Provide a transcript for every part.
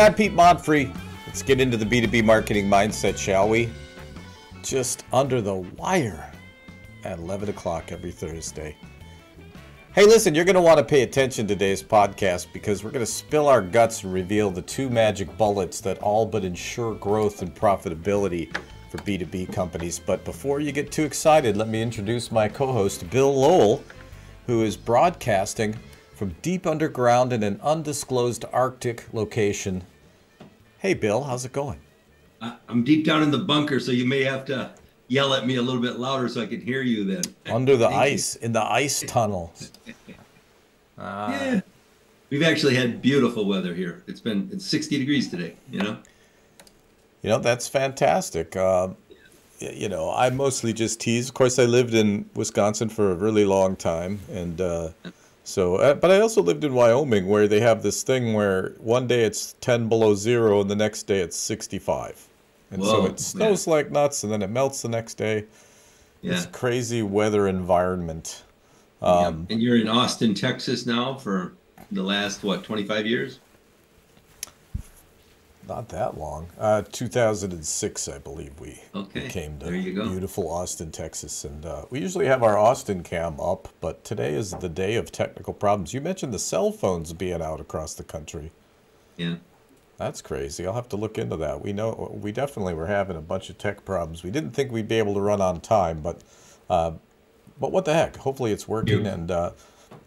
I'm Pete Montfrey. Let's get into the B2B marketing mindset, shall we? Just under the wire at 11 o'clock every Thursday. Hey, listen, you're going to want to pay attention to today's podcast because we're going to spill our guts and reveal the two magic bullets that all but ensure growth and profitability for B2B companies. But before you get too excited, let me introduce my co host, Bill Lowell, who is broadcasting from deep underground in an undisclosed Arctic location. Hey, Bill, how's it going? I'm deep down in the bunker, so you may have to yell at me a little bit louder so I can hear you then. Under the ice, you. in the ice tunnel. uh, yeah. We've actually had beautiful weather here. It's been it's 60 degrees today, you know? You know, that's fantastic. Uh, you know, I mostly just tease. Of course, I lived in Wisconsin for a really long time, and uh, so, uh, but I also lived in Wyoming where they have this thing where one day it's 10 below zero and the next day it's 65. And Whoa, so it snows man. like nuts and then it melts the next day. Yeah. It's crazy weather environment. Um, yeah. And you're in Austin, Texas now for the last, what, 25 years? Not that long. Uh, 2006, I believe we, okay. came to beautiful Austin, Texas, and uh, we usually have our Austin cam up, but today is the day of technical problems. You mentioned the cell phones being out across the country. Yeah. That's crazy. I'll have to look into that. We know we definitely were having a bunch of tech problems. We didn't think we'd be able to run on time, but uh, but what the heck? Hopefully it's working. Yeah. And uh,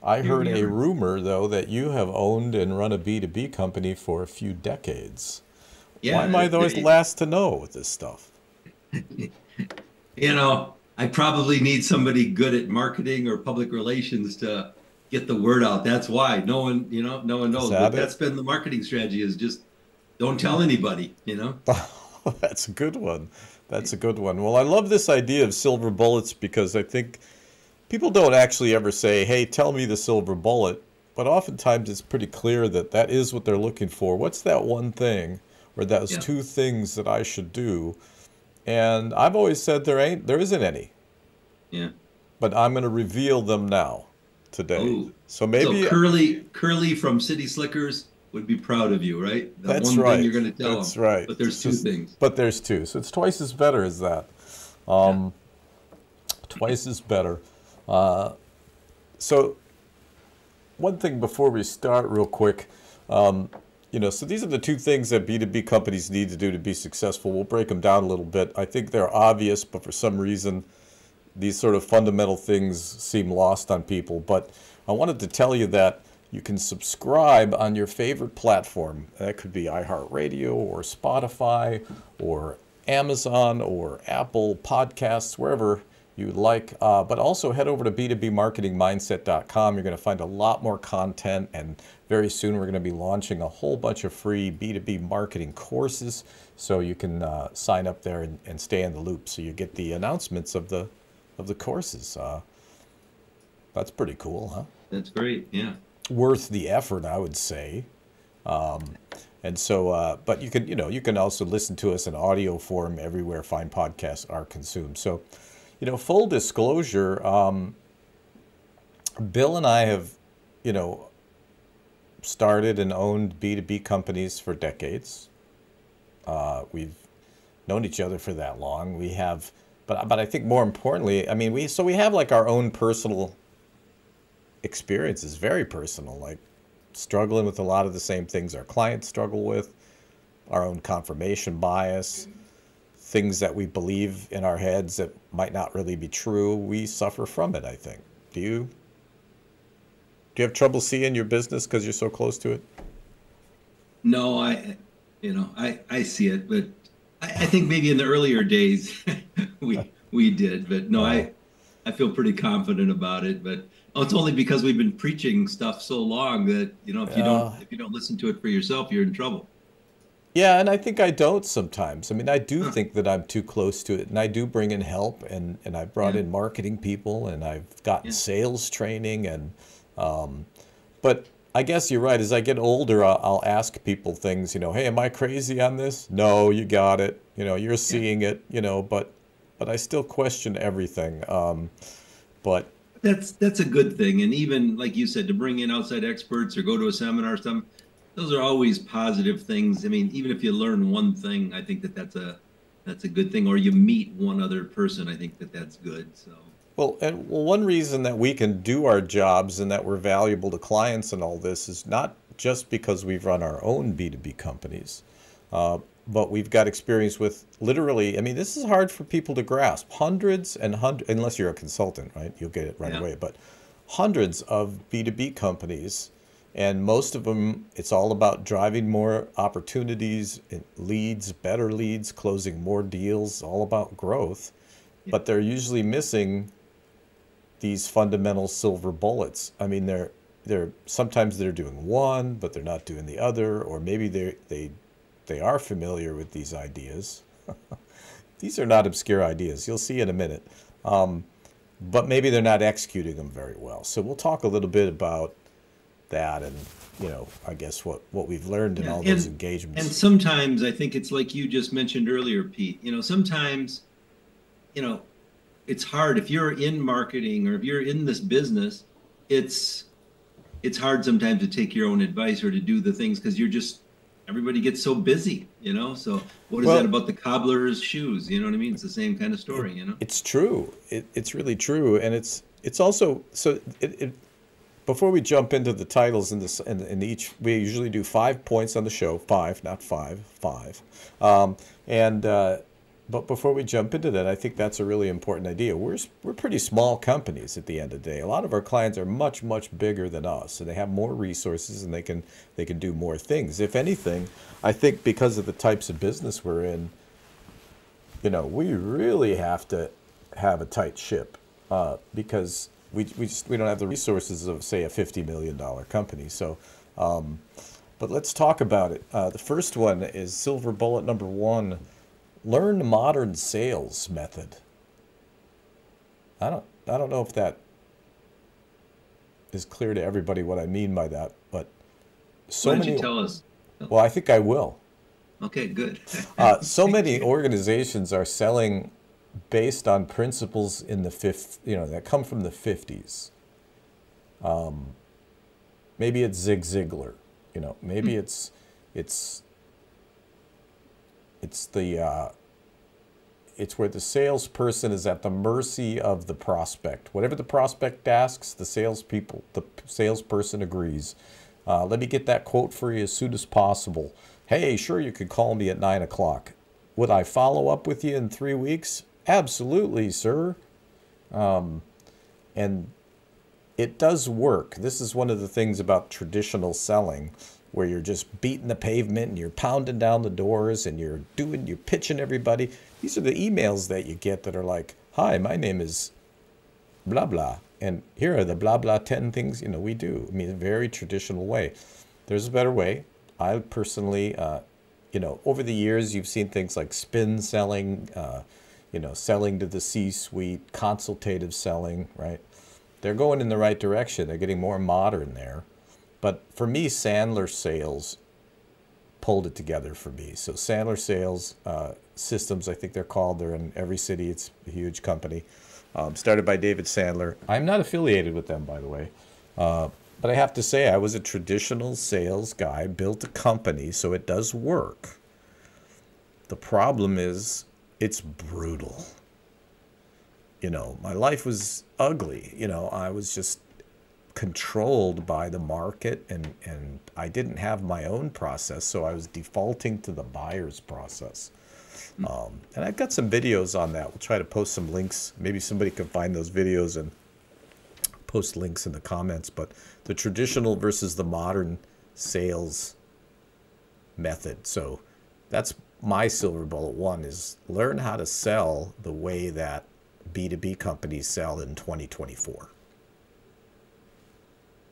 I heard a rumor though that you have owned and run a B two B company for a few decades. Yeah, Why am I always last to know with this stuff? you know, I probably need somebody good at marketing or public relations to get the word out. That's why no one, you know, no one knows. But that's been the marketing strategy is just don't tell anybody, you know. that's a good one. That's a good one. Well, I love this idea of silver bullets because I think people don't actually ever say, "Hey, tell me the silver bullet," but oftentimes it's pretty clear that that is what they're looking for. What's that one thing? Or those yeah. two things that I should do. And I've always said there ain't there isn't any. Yeah. But I'm going to reveal them now today. Ooh. So maybe so Curly Curly from City Slickers would be proud of you, right? That that's one right. Thing you're going to tell That's right. But there's two just, things. But there's two. So it's twice as better as that. Um, yeah. Twice as better. Uh, so one thing before we start, real quick. Um, you know, so these are the two things that B2B companies need to do to be successful. We'll break them down a little bit. I think they're obvious, but for some reason, these sort of fundamental things seem lost on people. But I wanted to tell you that you can subscribe on your favorite platform. That could be iHeartRadio or Spotify or Amazon or Apple Podcasts, wherever you would like. Uh, but also head over to b2bmarketingmindset.com. You're going to find a lot more content, and very soon we're going to be launching a whole bunch of free B2B marketing courses. So you can uh, sign up there and, and, stay in the loop. So you get the announcements of the of the courses. Uh, that's pretty cool, huh? That's great. Yeah. Worth the effort, I would say. Um, and so, uh, but you can, you know, you can also listen to us in audio form everywhere fine podcasts are consumed. So, you know, full disclosure, um, Bill and I have, you know, started and owned B2B companies for decades. Uh, we've known each other for that long. We have, but but I think more importantly, I mean, we so we have like our own personal experiences, very personal, like struggling with a lot of the same things our clients struggle with, our own confirmation bias things that we believe in our heads that might not really be true, we suffer from it, I think. Do you? Do you have trouble seeing your business because you're so close to it? No, I, you know, I, I see it, but I, I think maybe in the earlier days we we did, but no, I I feel pretty confident about it. But oh, it's only because we've been preaching stuff so long that you know if you don't if you don't listen to it for yourself, you're in trouble. Yeah, and I think I don't sometimes. I mean, I do think that I'm too close to it, and I do bring in help, and and I brought yeah. in marketing people, and I've gotten yeah. sales training, and um, but I guess you're right. As I get older, I'll, I'll, ask people things. You know, hey, am I crazy on this? No, you got it. You know, you're seeing it. You know, but but I still question everything. Um, but that's that's a good thing, and even like you said, to bring in outside experts or go to a seminar or something those are always positive things. I mean, even if you learn one thing, I think that that's a that's a good thing. Or you meet one other person, I think that that's good. So. Well, and well, one reason that we can do our jobs and that we're valuable to clients and all this is not just because we've run our own B2B companies, uh, but we've got experience with literally, I mean, this is hard for people to grasp. Hundreds and hundreds, unless you're a consultant, right? You'll get it right yeah. away. But hundreds of B2B companies, and most of them, it's all about driving more opportunities, leads, better leads, closing more deals, all about growth. But they're usually missing these fundamental silver bullets. I mean, they're they're sometimes they're doing one, but they're not doing the other, or maybe they they they are familiar with these ideas. these are not obscure ideas. You'll see in a minute. Um, but maybe they're not executing them very well. So we'll talk a little bit about that and you know i guess what what we've learned in yeah, all and, those engagements and sometimes i think it's like you just mentioned earlier pete you know sometimes you know it's hard if you're in marketing or if you're in this business it's it's hard sometimes to take your own advice or to do the things because you're just everybody gets so busy, you know. So what is well, that about the cobbler's shoes? You know what I mean? It's the same kind of story, you know. It's true. It, it's really true, and it's it's also so. It, it before we jump into the titles in this in, in each, we usually do five points on the show. Five, not five, five, um, and. Uh, but before we jump into that, I think that's a really important idea. We're, we're pretty small companies at the end of the day. A lot of our clients are much, much bigger than us, and they have more resources and they can, they can do more things. If anything, I think because of the types of business we're in, you know, we really have to have a tight ship uh, because we, we, just, we don't have the resources of, say, a $50 million company. So, um, but let's talk about it. Uh, the first one is silver bullet number one learn modern sales method. I don't I don't know if that is clear to everybody what I mean by that, but so Why don't many, you tell us? Well, I think I will. Okay, good. uh, so many organizations are selling based on principles in the fifth, you know, that come from the fifties. Um, maybe it's Zig Ziglar, you know, maybe hmm. it's it's it's the uh, it's where the salesperson is at the mercy of the prospect. Whatever the prospect asks, the salespeople, the salesperson agrees. Uh, let me get that quote for you as soon as possible. Hey, sure, you could call me at nine o'clock. Would I follow up with you in three weeks? Absolutely, sir. Um, and it does work. This is one of the things about traditional selling where you're just beating the pavement and you're pounding down the doors and you're doing you're pitching everybody. These are the emails that you get that are like hi my name is blah blah. And here are the blah blah 10 things you know we do. I mean a very traditional way. There's a better way. I personally uh, you know over the years you've seen things like spin selling uh, you know selling to the c suite consultative selling right they're going in the right direction they're getting more modern there but for me, Sandler Sales pulled it together for me. So Sandler Sales uh, Systems, I think they're called. They're in every city. It's a huge company. Um, started by David Sandler. I'm not affiliated with them, by the way. Uh, but I have to say, I was a traditional sales guy, built a company, so it does work. The problem is, it's brutal. You know, my life was ugly. You know, I was just controlled by the market and, and I didn't have my own process, so I was defaulting to the buyer's process. Um, and I've got some videos on that. We'll try to post some links. Maybe somebody can find those videos and post links in the comments. But the traditional versus the modern sales method. So that's my silver bullet one is learn how to sell the way that B2B companies sell in 2024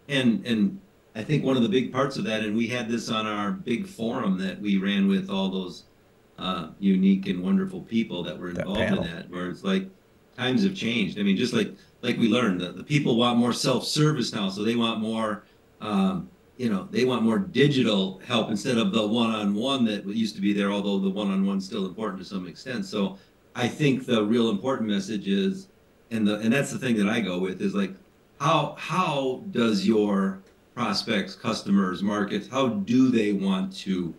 and and I think one of the big parts of that, and we had this on our big forum that we ran with all those uh, unique and wonderful people that were involved that in that, where it's like times have changed. I mean, just like like we learned, the, the people want more self-service now, so they want more, um, you know, they want more digital help instead of the one-on-one that used to be there. Although the one-on-one is still important to some extent. So I think the real important message is, and the and that's the thing that I go with is like how how does your prospects, customers, markets, how do they want to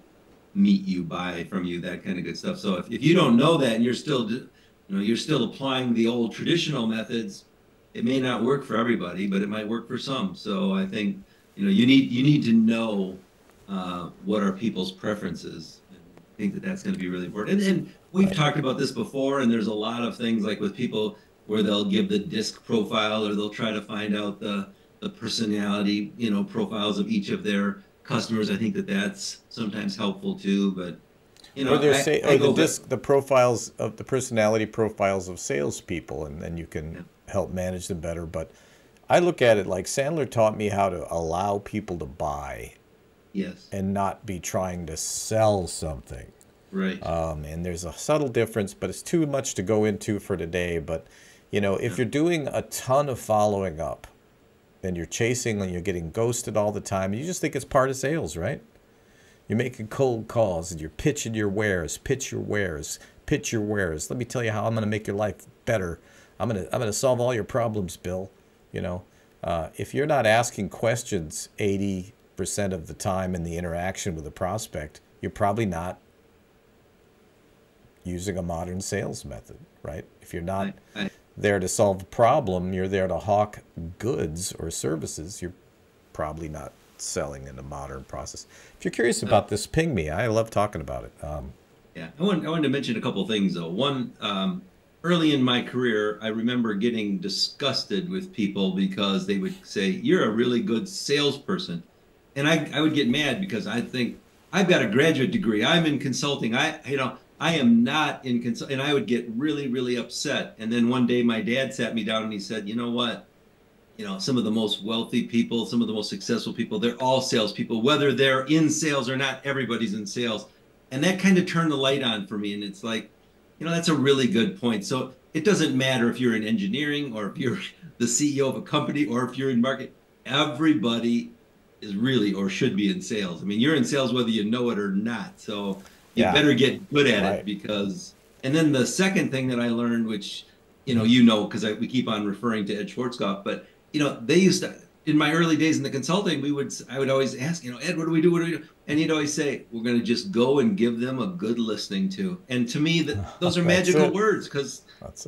meet you, buy from you, that kind of good stuff. So if, if you don't know that and you're still, you know, you're still applying the old traditional methods, it may not work for everybody, but it might work for some. So I think, you know, you need you need to know uh, what are people's preferences. And I think that that's going to be really important. And, and we've talked about this before, and there's a lot of things like with people where they'll give the disc profile or they'll try to find out the the personality, you know, profiles of each of their customers. I think that that's sometimes helpful too. But you know, or, I, say, I or the disc, the profiles of the personality profiles of salespeople, and then you can Yeah. help manage them better. But I look at it like Sandler taught me how to allow people to buy yes, and not be trying to sell something. right, Um, and there's a subtle difference, but it's too much to go into for today. But you know, if you're doing a ton of following up, and you're chasing and you're getting ghosted all the time, you just think it's part of sales, right? You're making cold calls and you're pitching your wares, pitch your wares, pitch your wares. Let me tell you how I'm going to make your life better. I'm going to I'm going to solve all your problems, Bill. You know, uh, if you're not asking questions 80% of the time in the interaction with a prospect, you're probably not using a modern sales method, right? If you're not there to solve a problem, you're there to hawk goods or services, you're probably not selling in a modern process. If you're curious about this, ping me. I love talking about it. Um, Yeah, I want I wanted to mention a couple things though. One, um, early in my career, I remember getting disgusted with people because they would say, "You're a really good salesperson," and I I would get mad because I think I've got a graduate degree. I'm in consulting. I you know I am not in consult, and I would get really really upset. And then one day my dad sat me down and he said, "You know what?" you know, some of the most wealthy people, some of the most successful people, they're all salespeople. Whether they're in sales or not, everybody's in sales. And that kind of turned the light on for me. And it's like, you know, that's a really good point. So it doesn't matter if you're in engineering or if you're the CEO of a company or if you're in market, everybody is really or should be in sales. I mean, you're in sales whether you know it or not. So you Yeah. better get good at Right. it because, and then the second thing that I learned, which, you know, you know, because we keep on referring to Ed Schwarzkopf, but you know, they used to in my early days in the consulting, we would I would always ask, you know, Ed, what do we do? What do we do? And he'd always say, we're going to just go and give them a good listening to. And to me, that those are magical it. words because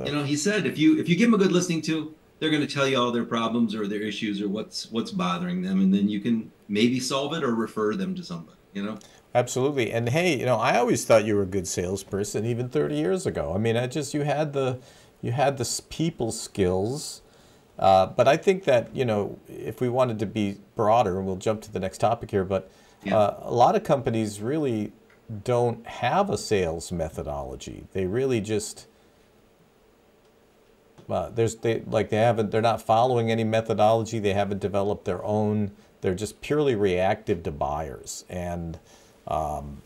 you know he said if you if you give them a good listening to, they're going to tell you all their problems or their issues or what's what's bothering them, and then you can maybe solve it or refer them to somebody. You know. Absolutely. And hey, you know, I always thought you were a good salesperson even 30 years ago. I mean, I just you had the you had the people skills. Uh, but I think that, you know, if we wanted to be broader, and we'll jump to the next topic here, but Yeah. uh, a lot of companies really don't have a sales methodology. They really just uh, there's they like they haven't they're not following any methodology. They haven't developed their own. They're just purely reactive to buyers, and um,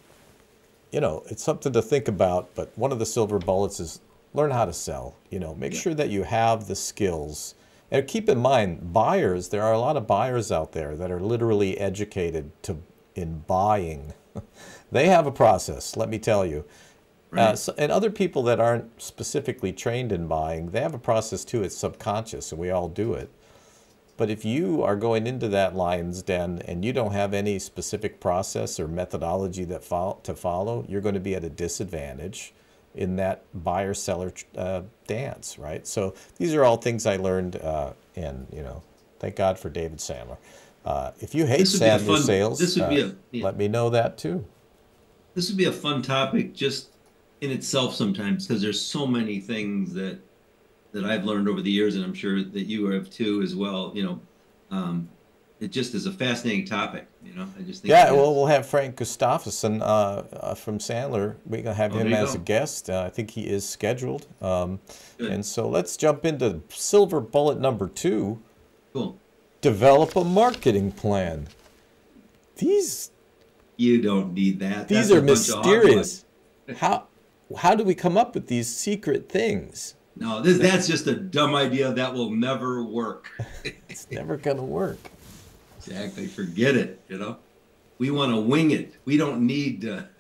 you know it's something to think about. But one of the silver bullets is learn how to sell. You know, make Yeah. sure that you have the skills. And keep in mind, buyers. There are a lot of buyers out there that are literally educated to in buying. they have a process. Let me tell you. Uh, so, and other people that aren't specifically trained in buying, they have a process too. It's subconscious, and we all do it. But if you are going into that lion's den and you don't have any specific process or methodology that fol- to follow, you're going to be at a disadvantage in that buyer seller uh, dance, right? So these are all things I learned, uh, and you know, thank God for David Sandler. Uh, if you hate This would be a Sandler fun- sales, this would be uh, a- yeah. let me know that too. this would be a fun topic just in itself sometimes because there's so many things that that I've learned over the years, and I'm sure that you have too as well. You know, um, it just is a fascinating topic. You know, I just think. Yeah, well, we'll have Frank Gustafsson uh, uh, from Sandler. We're gonna have Oh, him as a guest. Uh, I think he is scheduled. Um, and so let's jump into silver bullet number two: cool. develop a marketing plan. These You don't need that. these That's are mysterious. How how do we come up with these secret things? No, this that's just a dumb idea that will never work. It's never gonna work. Exactly. Forget it. You know, we want to wing it. We don't need to.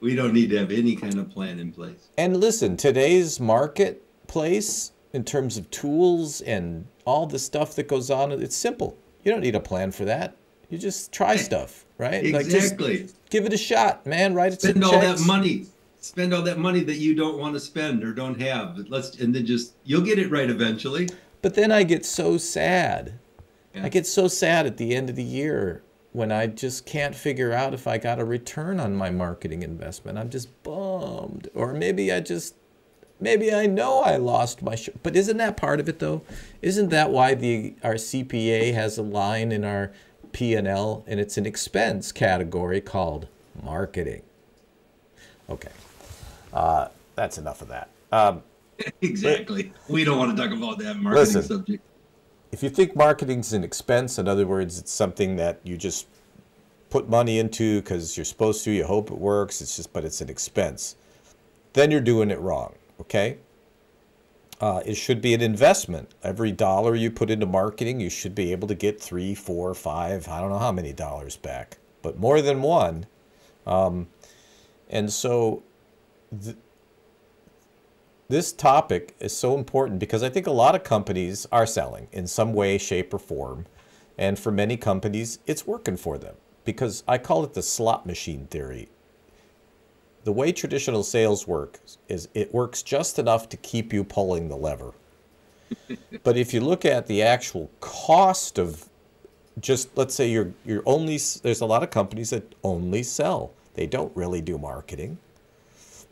We don't need to have any kind of plan in place. And listen, today's marketplace, in terms of tools and all the stuff that goes on, it's simple. You don't need a plan for that. You just try stuff, right? Exactly. Like give it a shot, man. Write it. Spend all checks. that money. Spend all that money that you don't want to spend or don't have. Let's and then just you'll get it right eventually. But then I get so sad. Yeah. I get so sad at the end of the year when I just can't figure out if I got a return on my marketing investment. I'm just bummed. Or maybe I just maybe I know I lost my sh- but isn't that part of it though? Isn't that why the our CPA has a line in our P&L and it's an expense category called marketing. Okay. Uh, that's enough of that. Um, exactly. But, we don't want to talk about that marketing listen, subject if you think marketing's an expense, in other words, it's something that you just put money into because you're supposed to, you hope it works, it's just, but it's an expense, then you're doing it wrong, okay? Uh, it should be an investment. Every dollar you put into marketing, you should be able to get three, four, five, I don't know how many dollars back, but more than one. Um, and so this topic is so important because I think a lot of companies are selling in some way, shape, or form. And for many companies, it's working for them because I call it the slot machine theory. The way traditional sales works is it works just enough to keep you pulling the lever. but if you look at the actual cost of just let's say you're you're only there's a lot of companies that only sell. They don't really do marketing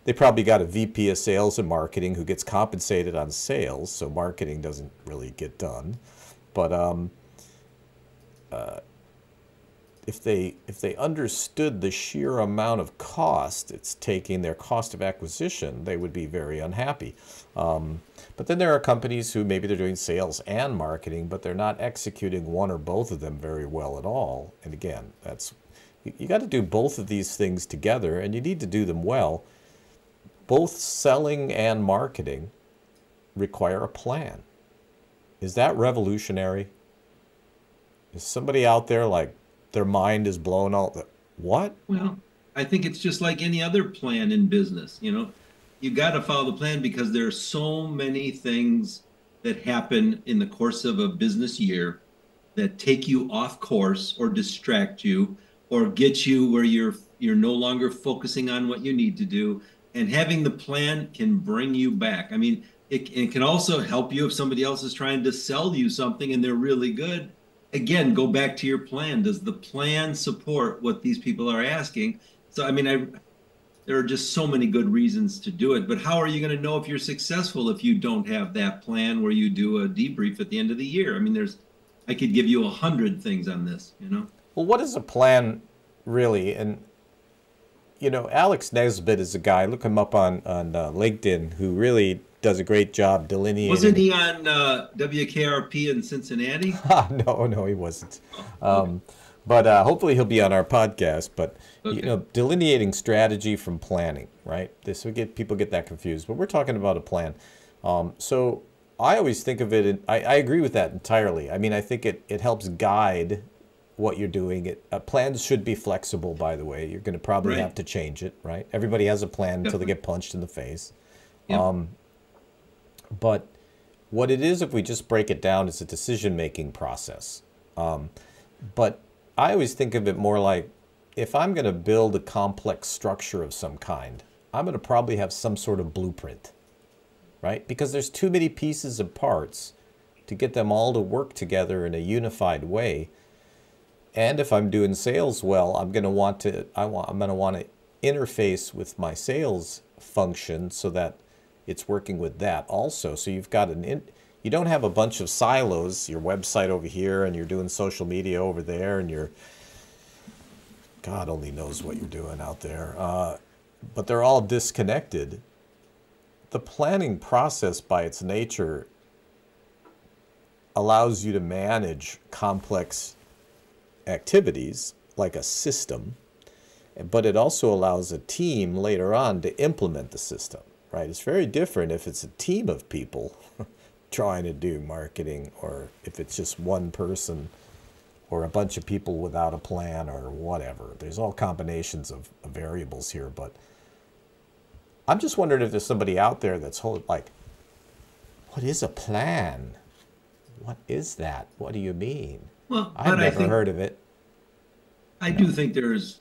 they probably got a VP of sales and marketing who gets compensated on sales, so marketing doesn't really get done. But um, uh, if they if they understood the sheer amount of cost it's taking, their cost of acquisition, they would be very unhappy. Um, but then there are companies who maybe they're doing sales and marketing, but they're not executing one or both of them very well at all. And again, that's you, you got to do both of these things together, and you need to do them well both selling and marketing require a plan. Is that revolutionary? Is somebody out there like their mind is blown out? What? Well, I think it's just like any other plan in business. You know, you got to follow the plan because there are so many things that happen in the course of a business year that take you off course or distract you or get you where you're you're no longer focusing on what you need to do and having the plan can bring you back. I mean, it, it can also help you if somebody else is trying to sell you something and they're really good. Again, go back to your plan. Does the plan support what these people are asking? So, I mean, I there are just so many good reasons to do it. But how are you going to know if you're successful if you don't have that plan where you do a debrief at the end of the year? I mean, there's, I could give you a hundred things on this, you know? Well, what is a plan really? And you know, Alex Nesbitt is a guy. Look him up on on uh, LinkedIn, who really does a great job delineating. Wasn't he on uh, WKRP in Cincinnati? no, no, he wasn't. Oh, okay. um, but uh, hopefully he'll be on our podcast. But okay. you know, delineating strategy from planning, right? This we get people get that confused. But we're talking about a plan. Um, so I always think of it. In, I, I agree with that entirely. I mean, I think it it helps guide what you're doing. It uh, plans should be flexible. By the way, you're going to probably right. have to change it. Right? Everybody has a plan until they get punched in the face. Yep. Um, but what it is, if we just break it down, is a decision making process. Um, but I always think of it more like if I'm going to build a complex structure of some kind, I'm going to probably have some sort of blueprint, right? Because there's too many pieces and parts to get them all to work together in a unified way and if I'm doing sales well, I'm going to want to I want I'm going to want to interface with my sales function so that it's working with that also. So you've got an in, you don't have a bunch of silos, your website over here and you're doing social media over there and you're God only knows what you're doing out there. Uh, but they're all disconnected. The planning process by its nature allows you to manage complex activities like a system, but it also allows a team later on to implement the system, right? It's very different if it's a team of people trying to do marketing or if it's just one person or a bunch of people without a plan or whatever. There's all combinations of, of variables here, but I'm just wondering if there's somebody out there that's hold, like, what is a plan? What is that? What do you mean? Well, I've never think, heard of it. I do think there's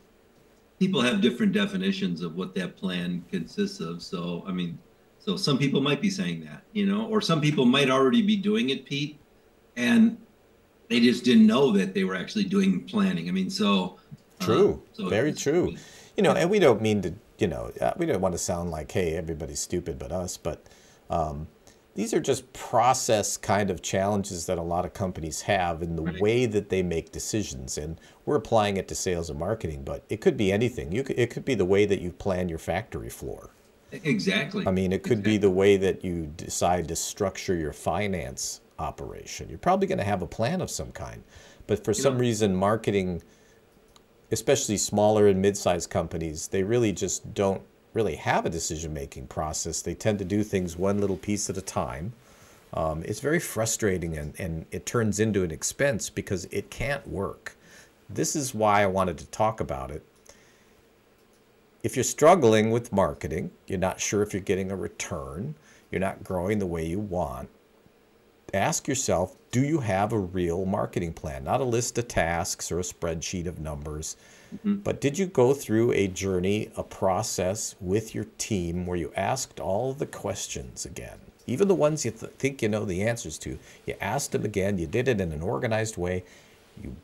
people have different definitions of what that plan consists of. So, I mean, so some people might be saying that, you know, or some people might already be doing it, Pete, and they just didn't know that they were actually doing planning. I mean, so true, uh, so very true. You know, and we don't mean to, you know, uh, we don't want to sound like, hey, everybody's stupid but us, but um, these are just process kind of challenges that a lot of companies have in the way that they make decisions. And we're applying it to sales and marketing, but it could be anything. You could, it could be the way that you plan your factory floor. Exactly. I mean, it could exactly. be the way that you decide to structure your finance operation. You're probably going to have a plan of some kind. But for you some know, reason, marketing, especially smaller and mid-sized companies, they really just don't really have a decision making process. They tend to do things one little piece at a time. Um, it's very frustrating and, and it turns into an expense because it can't work. This is why I wanted to talk about it. If you're struggling with marketing, you're not sure if you're getting a return, you're not growing the way you want, ask yourself do you have a real marketing plan? Not a list of tasks or a spreadsheet of numbers Mm-hmm. But did you go through a journey, a process with your team where you asked all the questions again? Even the ones you th- think you know the answers to. You asked them again. You did it in an organized way. You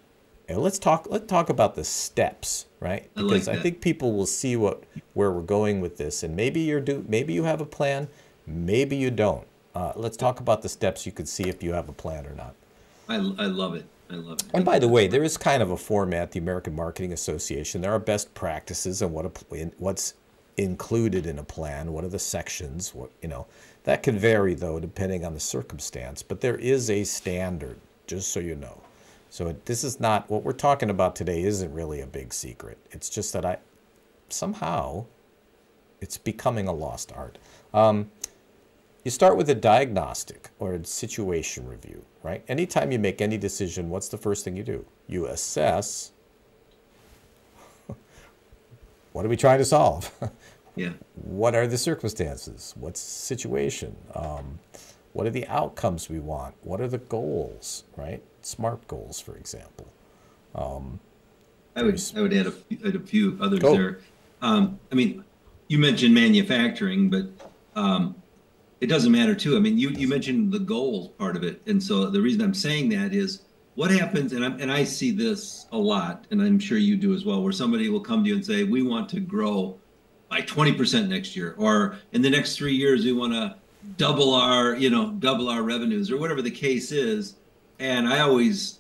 and let's talk let's talk about the steps, right? Because I, like I think people will see what where we're going with this and maybe you're do maybe you have a plan, maybe you don't. Uh, let's talk about the steps you could see if you have a plan or not. I, I love it. I love it. And by the way, there is kind of a format, the American Marketing Association. There are best practices and what a, what's included in a plan. What are the sections? What you know, that can vary though depending on the circumstance. But there is a standard, just so you know. So this is not what we're talking about today. Isn't really a big secret. It's just that I somehow it's becoming a lost art. Um, you start with a diagnostic or a situation review, right? Anytime you make any decision, what's the first thing you do? You assess what are we trying to solve? yeah. What are the circumstances? What's the situation? Um, what are the outcomes we want? What are the goals, right? SMART goals, for example. Um, I would I would add a, add a few others go. there. Um, I mean, you mentioned manufacturing, but um, it doesn't matter too. I mean, you you mentioned the goals part of it, and so the reason I'm saying that is what happens, and i and I see this a lot, and I'm sure you do as well, where somebody will come to you and say, we want to grow by 20% next year, or in the next three years we want to double our you know double our revenues, or whatever the case is, and I always,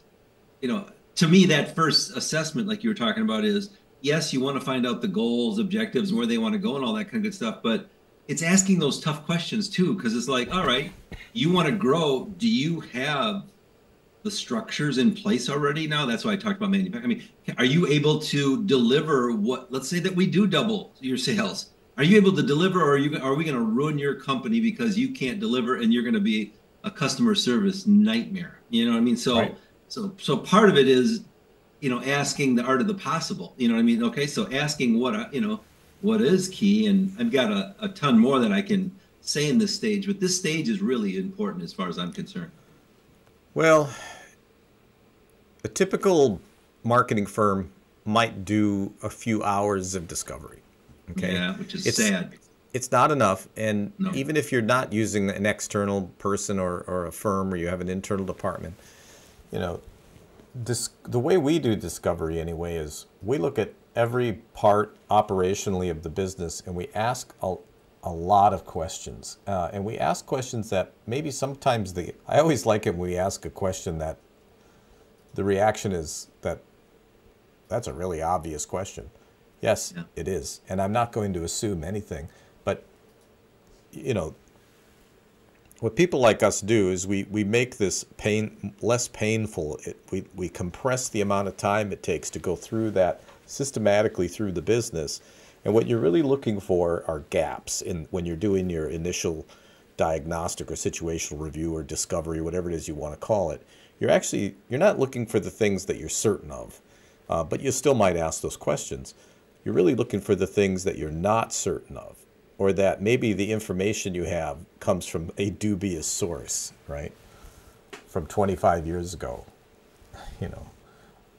you know, to me that first assessment, like you were talking about, is yes, you want to find out the goals, objectives, where they want to go, and all that kind of good stuff, but it's asking those tough questions too because it's like all right you want to grow do you have the structures in place already now? That's why i talked about manufacturing. I mean are you able to deliver what let's say that we do double your sales. Are you able to deliver or are you are we going to ruin your company because you can't deliver and you're going to be a customer service nightmare? You know what i mean? So right. so so part of it is you know asking the art of the possible. You know what i mean? Okay so asking what you know what is key. And I've got a, a ton more that I can say in this stage, but this stage is really important as far as I'm concerned. Well, a typical marketing firm might do a few hours of discovery. Okay. Yeah, which is it's, sad. It's not enough. And no. even if you're not using an external person or, or a firm or you have an internal department, you know, this, the way we do discovery anyway is we look at every part operationally of the business and we ask a, a lot of questions. Uh, and we ask questions that maybe sometimes the, I always like it when we ask a question that the reaction is that that's a really obvious question. Yes, yeah. it is. And I'm not going to assume anything. But, you know, what people like us do is we, we make this pain less painful. It, we, we compress the amount of time it takes to go through that systematically through the business. And what you're really looking for are gaps in when you're doing your initial diagnostic or situational review or discovery, whatever it is you want to call it. You're actually you're not looking for the things that you're certain of, uh, but you still might ask those questions. You're really looking for the things that you're not certain of, or that maybe the information you have comes from a dubious source, right? From 25 years ago, you know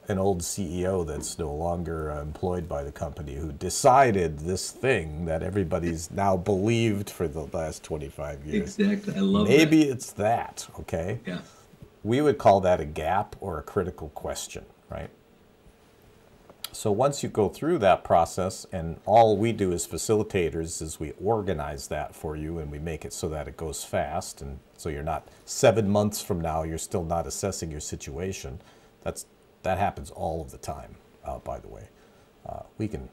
an old CEO that's no longer uh, employed by the company who decided this thing that everybody's now believed for the last 25 years. Exactly. I love Maybe that. it's that, okay? Yeah. We would call that a gap or a critical question, right? So once you go through that process, and all we do as facilitators is we organize that for you and we make it so that it goes fast, and so you're not seven months from now you're still not assessing your situation. That's that happens all of the time. Uh, by the way, uh, we can.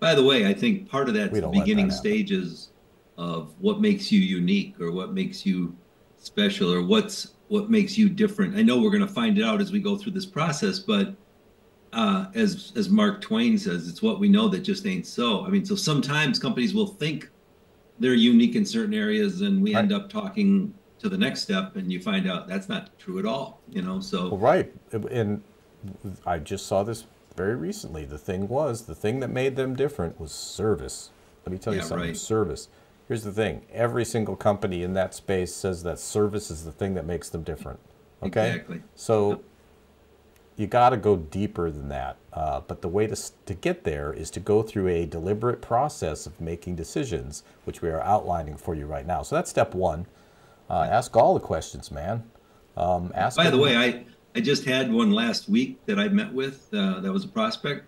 By the way, I think part of that beginning that stages of what makes you unique or what makes you special or what's what makes you different. I know we're going to find it out as we go through this process, but uh, as as Mark Twain says, it's what we know that just ain't so. I mean, so sometimes companies will think they're unique in certain areas, and we right. end up talking to the next step, and you find out that's not true at all. You know, so well, right. And I just saw this very recently. The thing was the thing that made them different was service. Let me tell you something. Right. Service. Here's the thing. Every single company in that space says that service is the thing that makes them different. Okay. Exactly. So. Yep you got to go deeper than that. Uh, but the way to, to get there is to go through a deliberate process of making decisions, which we are outlining for you right now. So that's step one. Uh, ask all the questions, man. Um, ask. By them. the way, I I just had one last week that I met with. Uh, that was a prospect.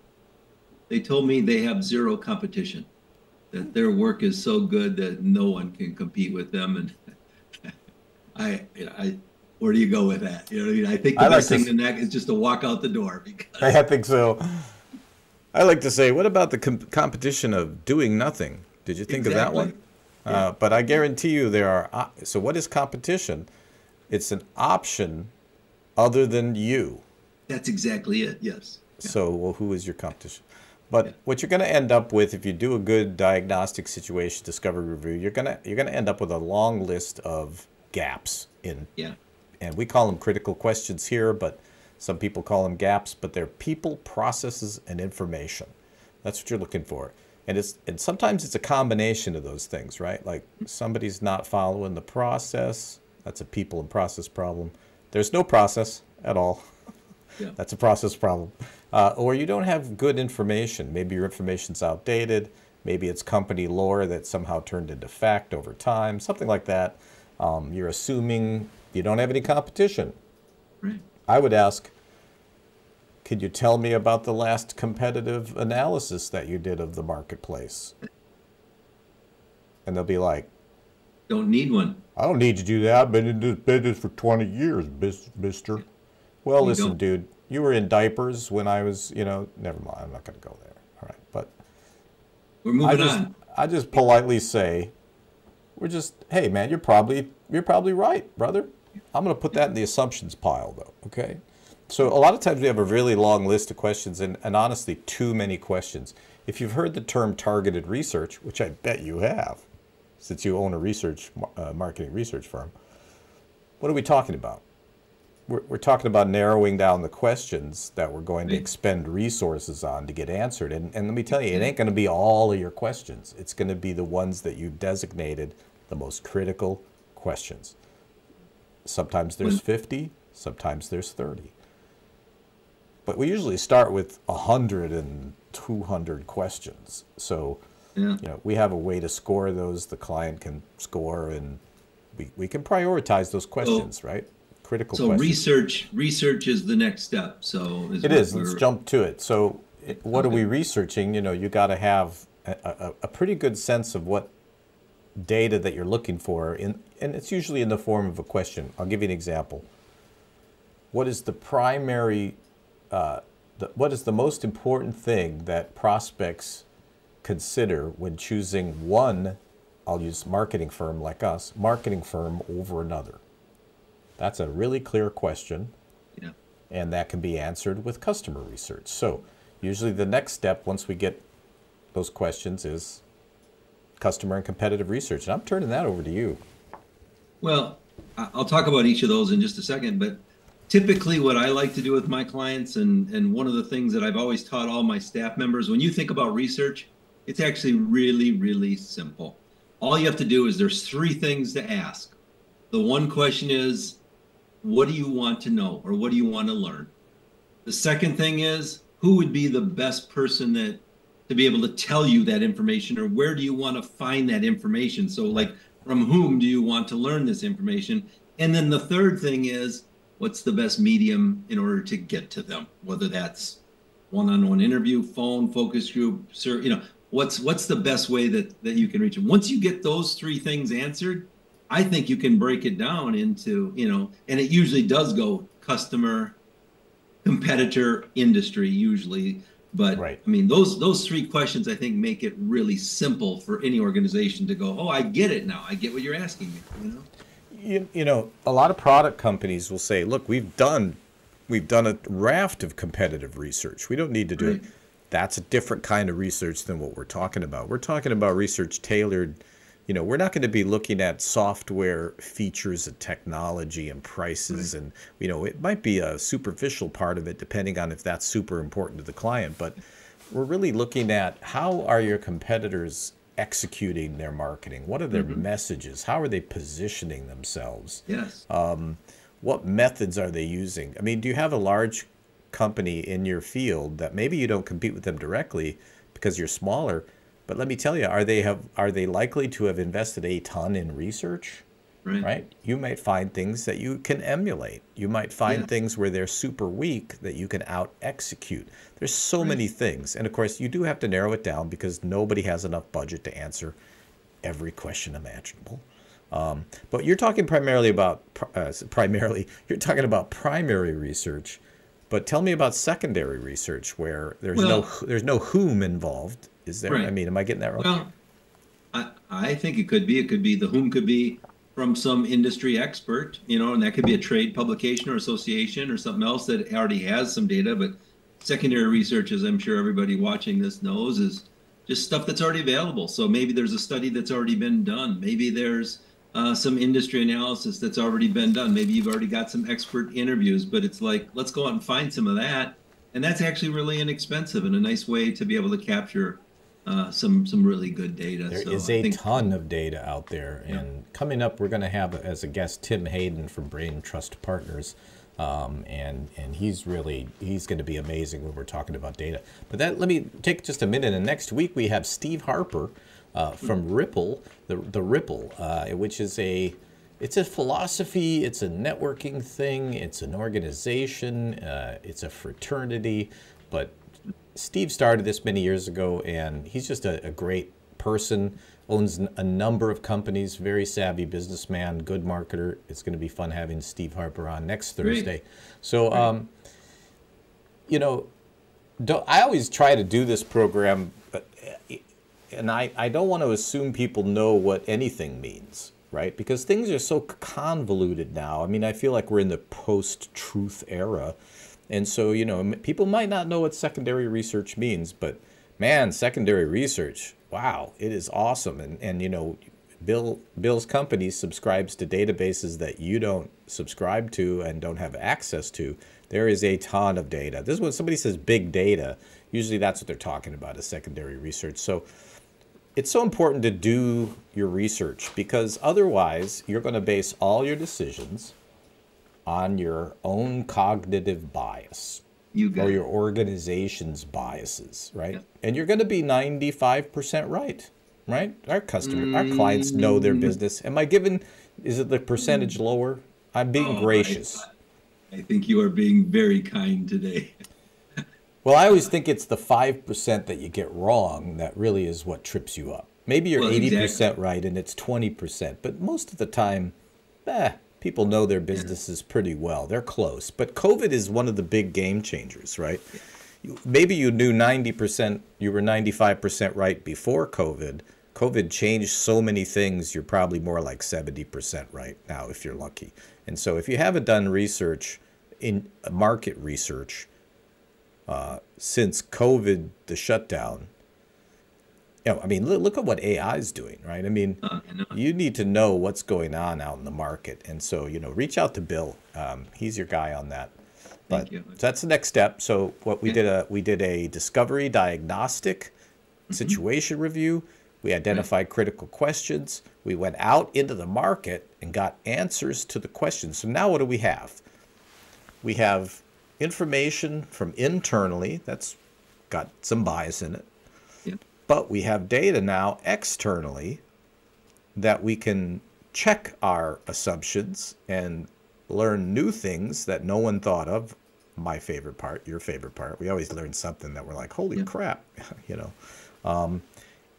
They told me they have zero competition. That their work is so good that no one can compete with them, and I I where do you go with that? You know what I mean? I think the I best like thing in that is just to walk out the door. Because I think so. I like to say, what about the com- competition of doing nothing? Did you think exactly. of that one? Yeah. Uh, but I guarantee you there are. Uh, so what is competition? It's an option other than you. That's exactly it. Yes. Yeah. So well, who is your competition? But yeah. what you're going to end up with, if you do a good diagnostic situation discovery review, you're gonna you're gonna end up with a long list of gaps in yeah and we call them critical questions here, but some people call them gaps, but they're people, processes, and information. That's what you're looking for. And it's and sometimes it's a combination of those things, right? Like somebody's not following the process. That's a people and process problem. There's no process at all. Yeah. That's a process problem. Uh, or you don't have good information. Maybe your information's outdated. Maybe it's company lore that somehow turned into fact over time, something like that. Um, you're assuming you don't have any competition. Right. I would ask, could you tell me about the last competitive analysis that you did of the marketplace? And they'll be like, Don't need one. I don't need to do that. I've been in this business for 20 years, mister. Well, you listen, don't. dude, you were in diapers when I was, you know, never mind. I'm not going to go there. All right. But we're moving I just, on. I just politely say, we're just, hey, man, you're probably, you're probably right, brother. I'm going to put that in the assumptions pile, though, okay? So a lot of times we have a really long list of questions, and, and honestly, too many questions. If you've heard the term targeted research, which I bet you have, since you own a research uh, marketing research firm, what are we talking about? We're, we're talking about narrowing down the questions that we're going to expend resources on to get answered. And, and let me tell you, it ain't going to be all of your questions. It's going to be the ones that you designated the most critical questions. Sometimes there's mm. 50, sometimes there's 30. But we usually start with 100 and 200 questions. So, yeah. you know, we have a way to score those. The client can score, and we, we can prioritize those questions, so, right? Critical. So questions. research research is the next step. So is it is. Let's jump to it. So, it, what okay. are we researching? You know, you got to have a, a, a pretty good sense of what data that you're looking for, in, and it's usually in the form of a question. I'll give you an example. What is the primary, uh, the, what is the most important thing that prospects consider when choosing one, I'll use marketing firm like us, marketing firm over another? That's a really clear question. Yeah. And that can be answered with customer research. So usually the next step once we get those questions is customer and competitive research. And I'm turning that over to you. Well, I'll talk about each of those in just a second, but typically what I like to do with my clients and and one of the things that I've always taught all my staff members when you think about research, it's actually really really simple. All you have to do is there's three things to ask. The one question is what do you want to know or what do you want to learn? The second thing is who would be the best person that to be able to tell you that information or where do you want to find that information? So like from whom do you want to learn this information? And then the third thing is what's the best medium in order to get to them, whether that's one-on-one interview, phone, focus group, sir, you know, what's what's the best way that that you can reach them? Once you get those three things answered, I think you can break it down into, you know, and it usually does go customer, competitor, industry usually. But Right. I mean, those those three questions I think make it really simple for any organization to go, oh, I get it now. I get what you're asking me. You know. You, you know, a lot of product companies will say, "Look, we've done, we've done a raft of competitive research. We don't need to do it." That's a different kind of research than what we're talking about. We're talking about research tailored. You know, we're not going to be looking at software features and technology and prices, and you know, it might be a superficial part of it, depending on if that's super important to the client. But we're really looking at how are your competitors executing their marketing? What are their mm-hmm. messages? How are they positioning themselves? Yes. Um, what methods are they using? I mean, do you have a large company in your field that maybe you don't compete with them directly because you're smaller, but let me tell you, are they have are they likely to have invested a ton in research? right. right? You might find things that you can emulate. You might find Yeah. things where they're super weak that you can out execute. There's so many things. And of course, you do have to narrow it down because nobody has enough budget to answer every question imaginable. Um, but you're talking primarily about, uh, primarily, you're talking about primary research. But tell me about secondary research where there's no Well- there's no whom involved. Is there? I mean, am I getting that wrong? Well, I, I think it could be. It could be the whom could be from some industry expert, you know, and that could be a trade publication or association or something else that already has some data. But secondary research, as I'm sure everybody watching this knows, is just stuff that's already available. So maybe there's a study that's already been done. Maybe there's uh, some industry analysis that's already been done. Maybe you've already got some expert interviews, but it's like, let's go out and find some of that. And that's actually really inexpensive and a nice way to be able to capture uh, some some really good data. There so is a think, ton of data out there, and coming up, we're going to have as a guest Tim Hayden from Brain Trust Partners, um, and and he's really he's going to be amazing when we're talking about data. But that let me take just a minute, and next week we have Steve Harper uh, from Ripple, the the Ripple, uh, which is a it's a philosophy, it's a networking thing, it's an organization, uh, it's a fraternity, but Steve started this many years ago, and he's just a, a great person. Owns a number of companies, very savvy businessman, good marketer. It's going to be fun having Steve Harper on next Great. Thursday. So, um, you know, I always try to do this program, but, uh, and I, I don't want to assume people know what anything means, right? Because things are so convoluted now. I mean, I feel like we're in the post truth era. And so, you know, people might not know what secondary research means, but man, secondary research, wow, it is awesome. And, and you know, Bill Bill's company subscribes to databases that you don't subscribe to and don't have access to. There is a ton of data. This is when somebody says big data, usually that's what they're talking about is secondary research. So it's so important to do your research because otherwise you're going to base all your decisions on your own cognitive bias you or your organization's biases, right? Yep. And you're going to be 95% right, right? Our customer, our clients know their business. Am I giving, is it the percentage lower? I'm being Oh, I- gracious. I think you are being very kind today. Well, I always think it's the 5% that you get wrong that really is what trips you up. Maybe you're Well, 80% exactly. right and it's 20%, but most of the time, eh, people know their businesses pretty well. They're close. But COVID is one of the big game changers, right? Maybe you knew 90%, you were 95% right before COVID. COVID changed so many things, you're probably more like 70% right now if you're lucky. And so if you haven't done research in market research, uh, since COVID, the shutdown, you know, I mean, look, look at what AI is doing, right? I mean, Uh, I know. you need to know what's going on out in the market. And so, you know, reach out to Bill. Um, he's your guy on that. But Thank you. so that's the next step. So what we did a we did a discovery diagnostic Mm-hmm. situation review. We identified critical questions. We went out into the market and got answers to the questions. So now what do we have? We have information from internally that's got some bias in it. But we have data now externally that we can check our assumptions and learn new things that no one thought of. My favorite part, your favorite part. We always learn something that we're like, holy Yeah. crap, you know. Um,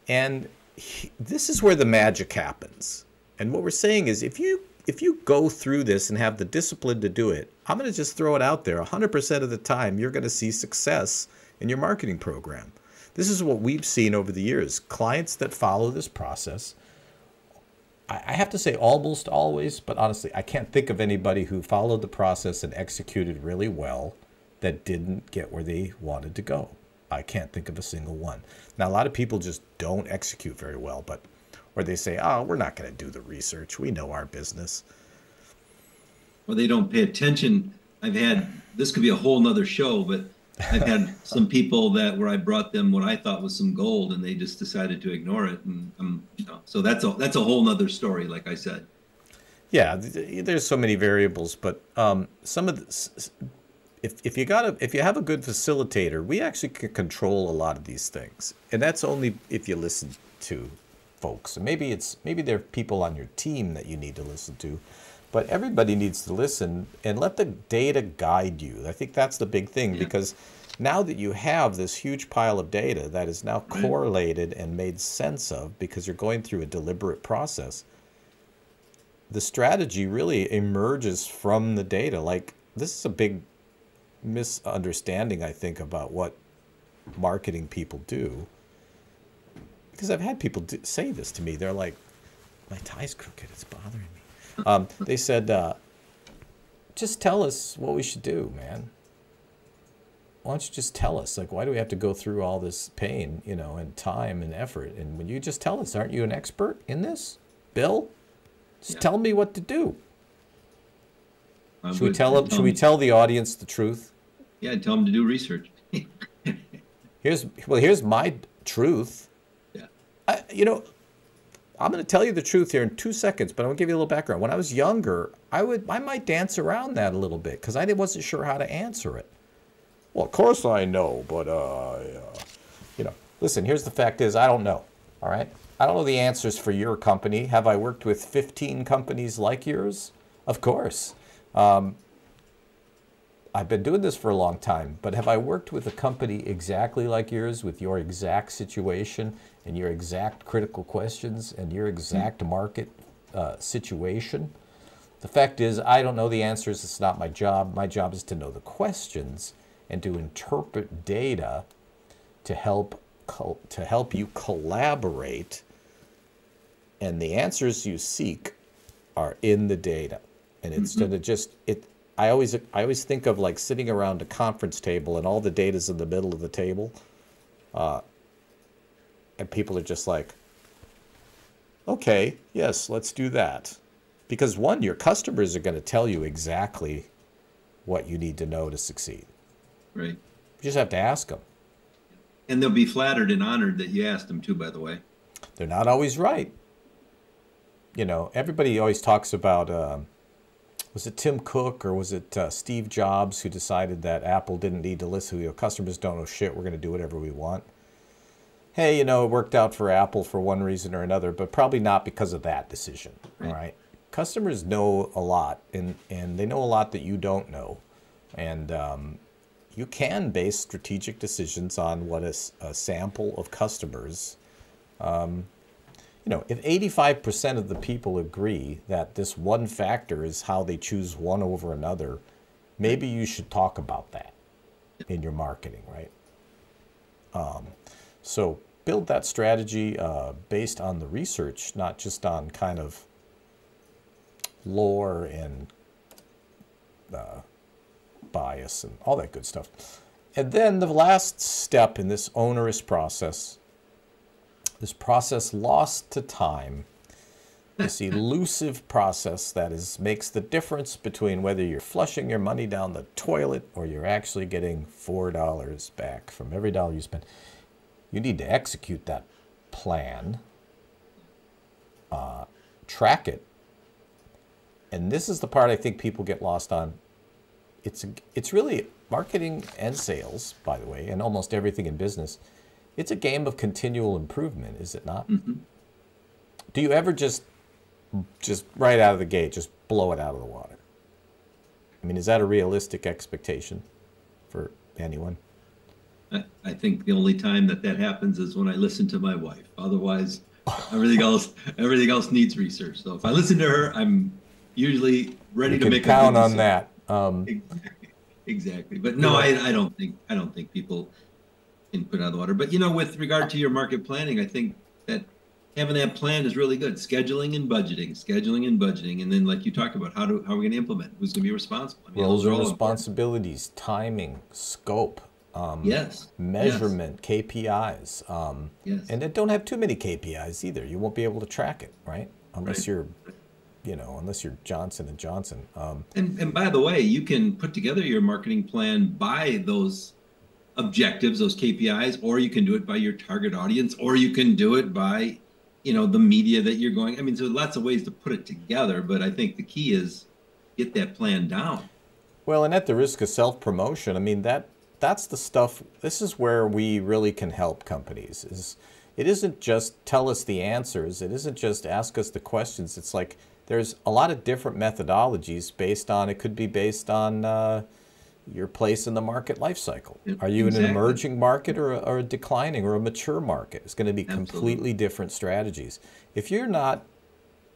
and he- this is where the magic happens. And what we're saying is if you if you go through this and have the discipline to do it, I'm going to just throw it out there. 100% of the time you're going to see success in your marketing program. This is what we've seen over the years. Clients that follow this process I have to say almost always, but honestly, I can't think of anybody who followed the process and executed really well that didn't get where they wanted to go. I can't think of a single one. Now, a lot of people just don't execute very well, but or they say, "Oh, we're not going to do the research. We know our business." Or they don't pay attention. I've had this could be a whole nother show, but I've had some people that where I brought them what I thought was some gold, and they just decided to ignore it. And um, you know, so that's a that's a whole nother story. Like I said, Yeah, th- th- there's so many variables, but um, some of the, if if you got a if you have a good facilitator, we actually can control a lot of these things, and that's only if you listen to folks. And maybe it's maybe there are people on your team that you need to listen to, but everybody needs to listen and let the data guide you. I think that's the big thing because now that you have this huge pile of data that is now mm-hmm. correlated and made sense of because you're going through a deliberate process the strategy really emerges from the data. Like this is a big misunderstanding, I think, about what marketing people do. Because I've had people do, say this to me. They're like, "My tie's crooked. It's bothering me." Um, they said, uh, "Just tell us what we should do, man. Why don't you just tell us? Like, why do we have to go through all this pain, you know, and time and effort? And when you just tell us, aren't you an expert in this, Bill?" Just Yeah. tell me what to do. I Should we tell them? Should we tell the audience the truth? Yeah, tell them to do research. Here's well. Here's my truth. yeah, I, you know, I'm going to tell you the truth here in two seconds, but I'm going to give you a little background. When I was younger, I would I might dance around that a little bit because I wasn't sure how to answer it. Well, of course I know, but uh, you know, listen. Here's the fact: is I don't know. All right, I don't know the answers for your company. Have I worked with 15 companies like yours? Of course. I've been doing this for a long time, but have I worked with a company exactly like yours with your exact situation and your exact critical questions and your exact market uh, situation? The fact is, I don't know the answers. It's not my job. My job is to know the questions and to interpret data to help to help you collaborate. And the answers you seek are in the data, and instead of just it. I always I always think of like sitting around a conference table and all the data's in the middle of the table, uh, and people are just like, okay, yes, let's do that, because one, your customers are going to tell you exactly what you need to know to succeed. right. You just have to ask them. And they'll be flattered and honored that you asked them to. By the way, They're not always right. You know, everybody always talks about. um was it Tim Cook or was it uh, Steve Jobs who decided that Apple didn't need to listen? You know, customers don't know shit. We're going to do whatever we want. Hey, you know, it worked out for Apple for one reason or another, but probably not because of that decision. All right. Customers know a lot, and and they know a lot that you don't know, and um, you can base strategic decisions on what a sample of customers you know, if 85% of the people agree that this one factor is how they choose one over another, maybe you should talk about that in your marketing, right? Um, so build that strategy uh, based on the research, not just on kind of lore and uh, bias and all that good stuff. And then the last step in this onerous process this process lost to time, this elusive process that is makes the difference between whether you're flushing your money down the toilet or you're actually getting four dollars back from every dollar you spend. You need to execute that plan, uh, track it, and this is the part I think people get lost on. it's it's really marketing and sales, by the way, and almost everything in business. It's a game of continual improvement, is it not? Mm-hmm. Do you ever just just right out of the gate just blow it out of the water? I mean, is that a realistic expectation for anyone? I, I think the only time that that happens is when I listen to my wife. Otherwise, everything else everything else needs research. So if I listen to her, I'm usually ready You to make count a on that. Um, Exactly. Exactly. But no, I, I don't think I don't think people put out of the water. But you know, with regard to your market planning, I think that having that plan is really good. Scheduling and budgeting, scheduling and budgeting, and then like you talked about, how do how are we going to implement? Who's going to be responsible? I mean, roles and responsibilities, timing, scope, um, Yes. measurement, KPIs. Um, Yes. And don't have too many KPIs either. You won't be able to track it, right? Unless Right. you're, you know, unless you're Johnson and Johnson. Um, And, and by the way, you can put together your marketing plan by those objectives, those KPIs, or you can do it by your target audience, or you can do it by, you know, the media that you're going. I mean, so lots of ways to put it together. But I think the key is get that plan down. Well, and at the risk of self-promotion, I mean that that's the stuff. This is where we really can help companies. Is it isn't just tell us the answers. It isn't just ask us the questions. It's like there's a lot of different methodologies based on. It could be based on uh, your place in the market life cycle. Are you in an emerging market or a, or a declining or a mature market? It's going to be Absolutely. completely different strategies. If you're not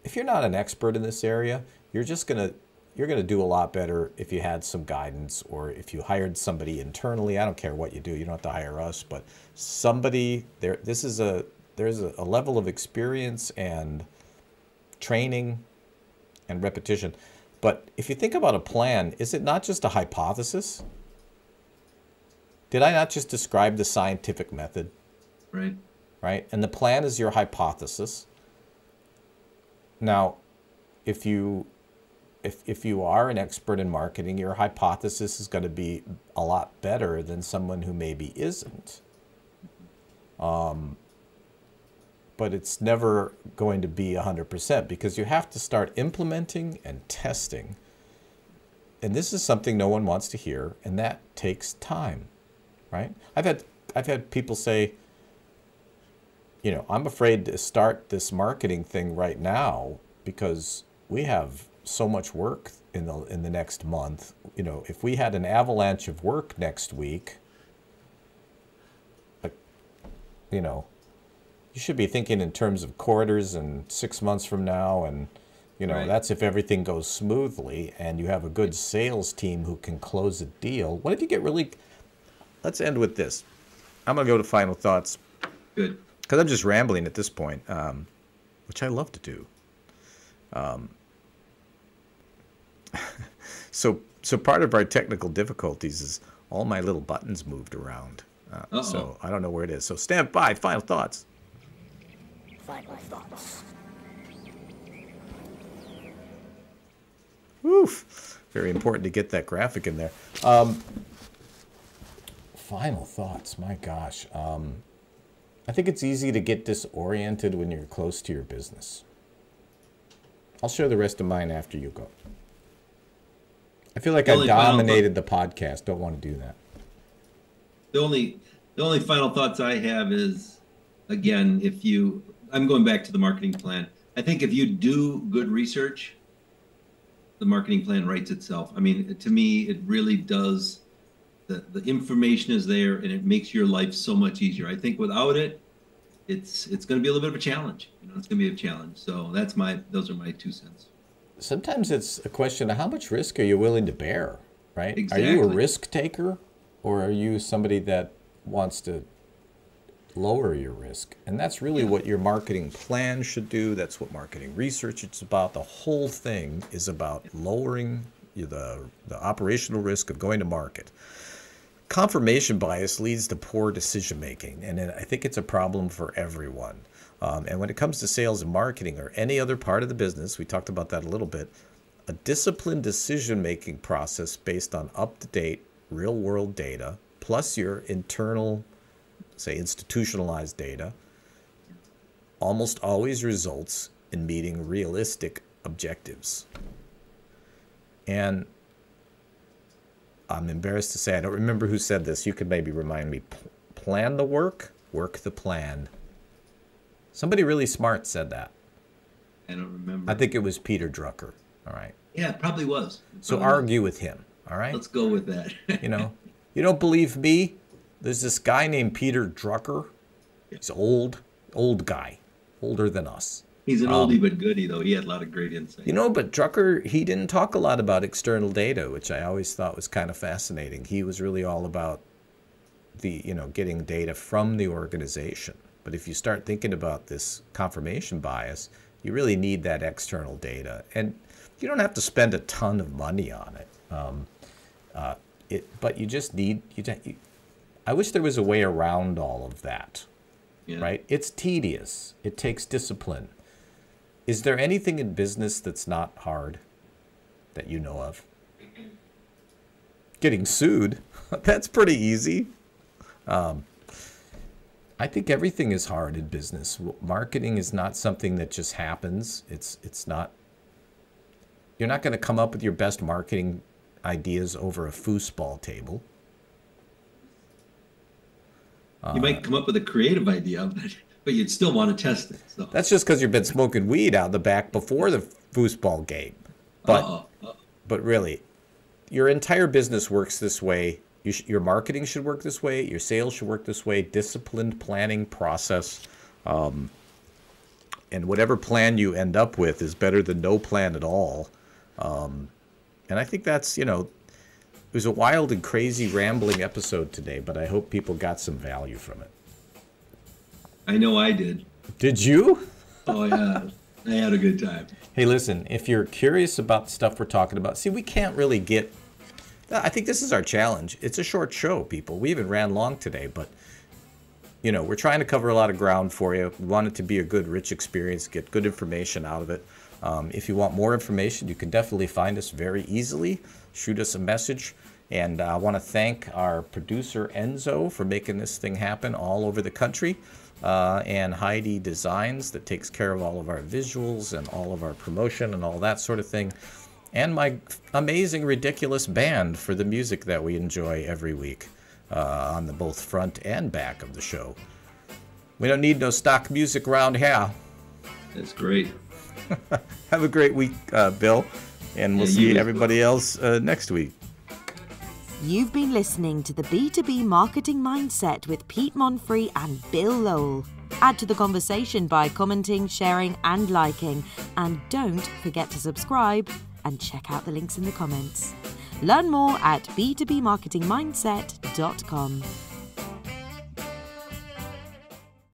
if you're not an expert in this area, you're just gonna you're gonna do a lot better if you had some guidance or if you hired somebody internally. I don't care what you do. You don't have to hire us, but somebody there. This is a there's a, a level of experience and training and repetition. But if you think about a plan, is it not just a hypothesis? Did I not just describe the scientific method? Right. right? And the plan is your hypothesis. Now, if you if if you are an expert in marketing, your hypothesis is going to be a lot better than someone who maybe isn't. Um, but it's never going to be 100% because you have to start implementing and testing. And this is something no one wants to hear, and that takes time, right? I've had I've had people say, you know, I'm afraid to start this marketing thing right now because we have so much work in the in the next month. You know, if we had an avalanche of work next week, you know, you should be thinking in terms of quarters and six months from now, and you know, Right. that's if everything goes smoothly and you have a good sales team who can close a deal. What if you get really? Let's end with this. I'm gonna go to final thoughts Good. because I'm just rambling at this point, um, which I love to do. Um, so, so part of our technical difficulties is all my little buttons moved around. Uh, so I don't know where it is. So stand by. Final thoughts. Final thoughts. Oof. Very important to get that graphic in there. Um, final thoughts. My gosh. Um, I think it's easy to get disoriented when you're close to your business. I'll share the rest of mine after you go. I feel like The I only final dominated the podcast. Don't want to do that. The only the only final thoughts I have is again, if you I'm going back to the marketing plan. I think if you do good research, the marketing plan writes itself. I mean, to me, it really does. The, the information is there and it makes your life so much easier. I think without it, it's it's going to be a little bit of a challenge. You know, it's going to be a challenge. So that's my those are my two cents. Sometimes it's a question of how much risk are you willing to bear, right? Exactly. Are you a risk taker or are you somebody that wants to lower your risk? And that's really what your marketing plan should do. That's what marketing research is about. The whole thing is about lowering the, the operational risk of going to market. Confirmation bias leads to poor decision making, and I think it's a problem for everyone. Um, and when it comes to sales and marketing or any other part of the business, we talked about that a little bit. A disciplined decision making process based on up to date, real world data, plus your internal, say, institutionalized data, almost always results in meeting realistic objectives. And I'm embarrassed to say I don't remember who said this. You could maybe remind me. Plan the work, work the plan. Somebody really smart said that. I don't remember. I think it was Peter Drucker. All right. yeah, it probably was. It So probably was. argue with him. All right. Let's go with that. You know, you don't believe me? There's this guy named Peter Drucker. He's old, old guy, older than us. He's an oldie but goodie, though. He had a lot of great insight. Um, You know, but Drucker, he didn't talk a lot about external data, which I always thought was kind of fascinating. He was really all about the, you know, getting data from the organization. But if you start thinking about this confirmation bias, you really need that external data. And you don't have to spend a ton of money on it. Um, uh, it but you just need, you, don't- you, I wish there was a way around all of that yeah. right? It's tedious. It takes discipline. Is there anything in business that's not hard that you know of? Getting sued, that's pretty easy. Um, I think everything is hard in business. Marketing is not something that just happens. It's it's not. You're not going to come up with your best marketing ideas over a foosball table. You might come up with a creative idea, but, but you'd still want to test it. So. That's just because you've been smoking weed out the back before the foosball game. But Uh-oh. Uh-oh. but really, your entire business works this way. You sh- your marketing should work this way. Your sales should work this way. Disciplined planning process, um, and whatever plan you end up with is better than no plan at all. Um, and I think that's you know, it was a wild and crazy rambling episode today, but I hope people got some value from it. I know I did. Did you? Oh, yeah. I had a good time. Hey, listen, if you're curious about the stuff we're talking about, see, we can't really get. I think this is our challenge. It's a short show, people. We even ran long today, but you know, we're trying to cover a lot of ground for you. We want it to be a good, rich experience, get good information out of it. Um, if you want more information, you can definitely find us very easily. Shoot us a message. And uh, I want to thank our producer, Enzo, for making this thing happen all over the country. Uh, and Heidi Designs, that takes care of all of our visuals and all of our promotion and all that sort of thing. And my amazing, ridiculous band for the music that we enjoy every week uh, on the both front and back of the show. We don't need no stock music around here. That's great. Have a great week, uh, Bill, and we'll Yeah, see everybody else uh, next week. You've been listening to the B2B Marketing Mindset with Pete Monfrey and Bill Lowell. Add to the conversation by commenting, sharing, and liking. And don't forget to subscribe and check out the links in the comments. Learn more at b2bmarketingmindset.com.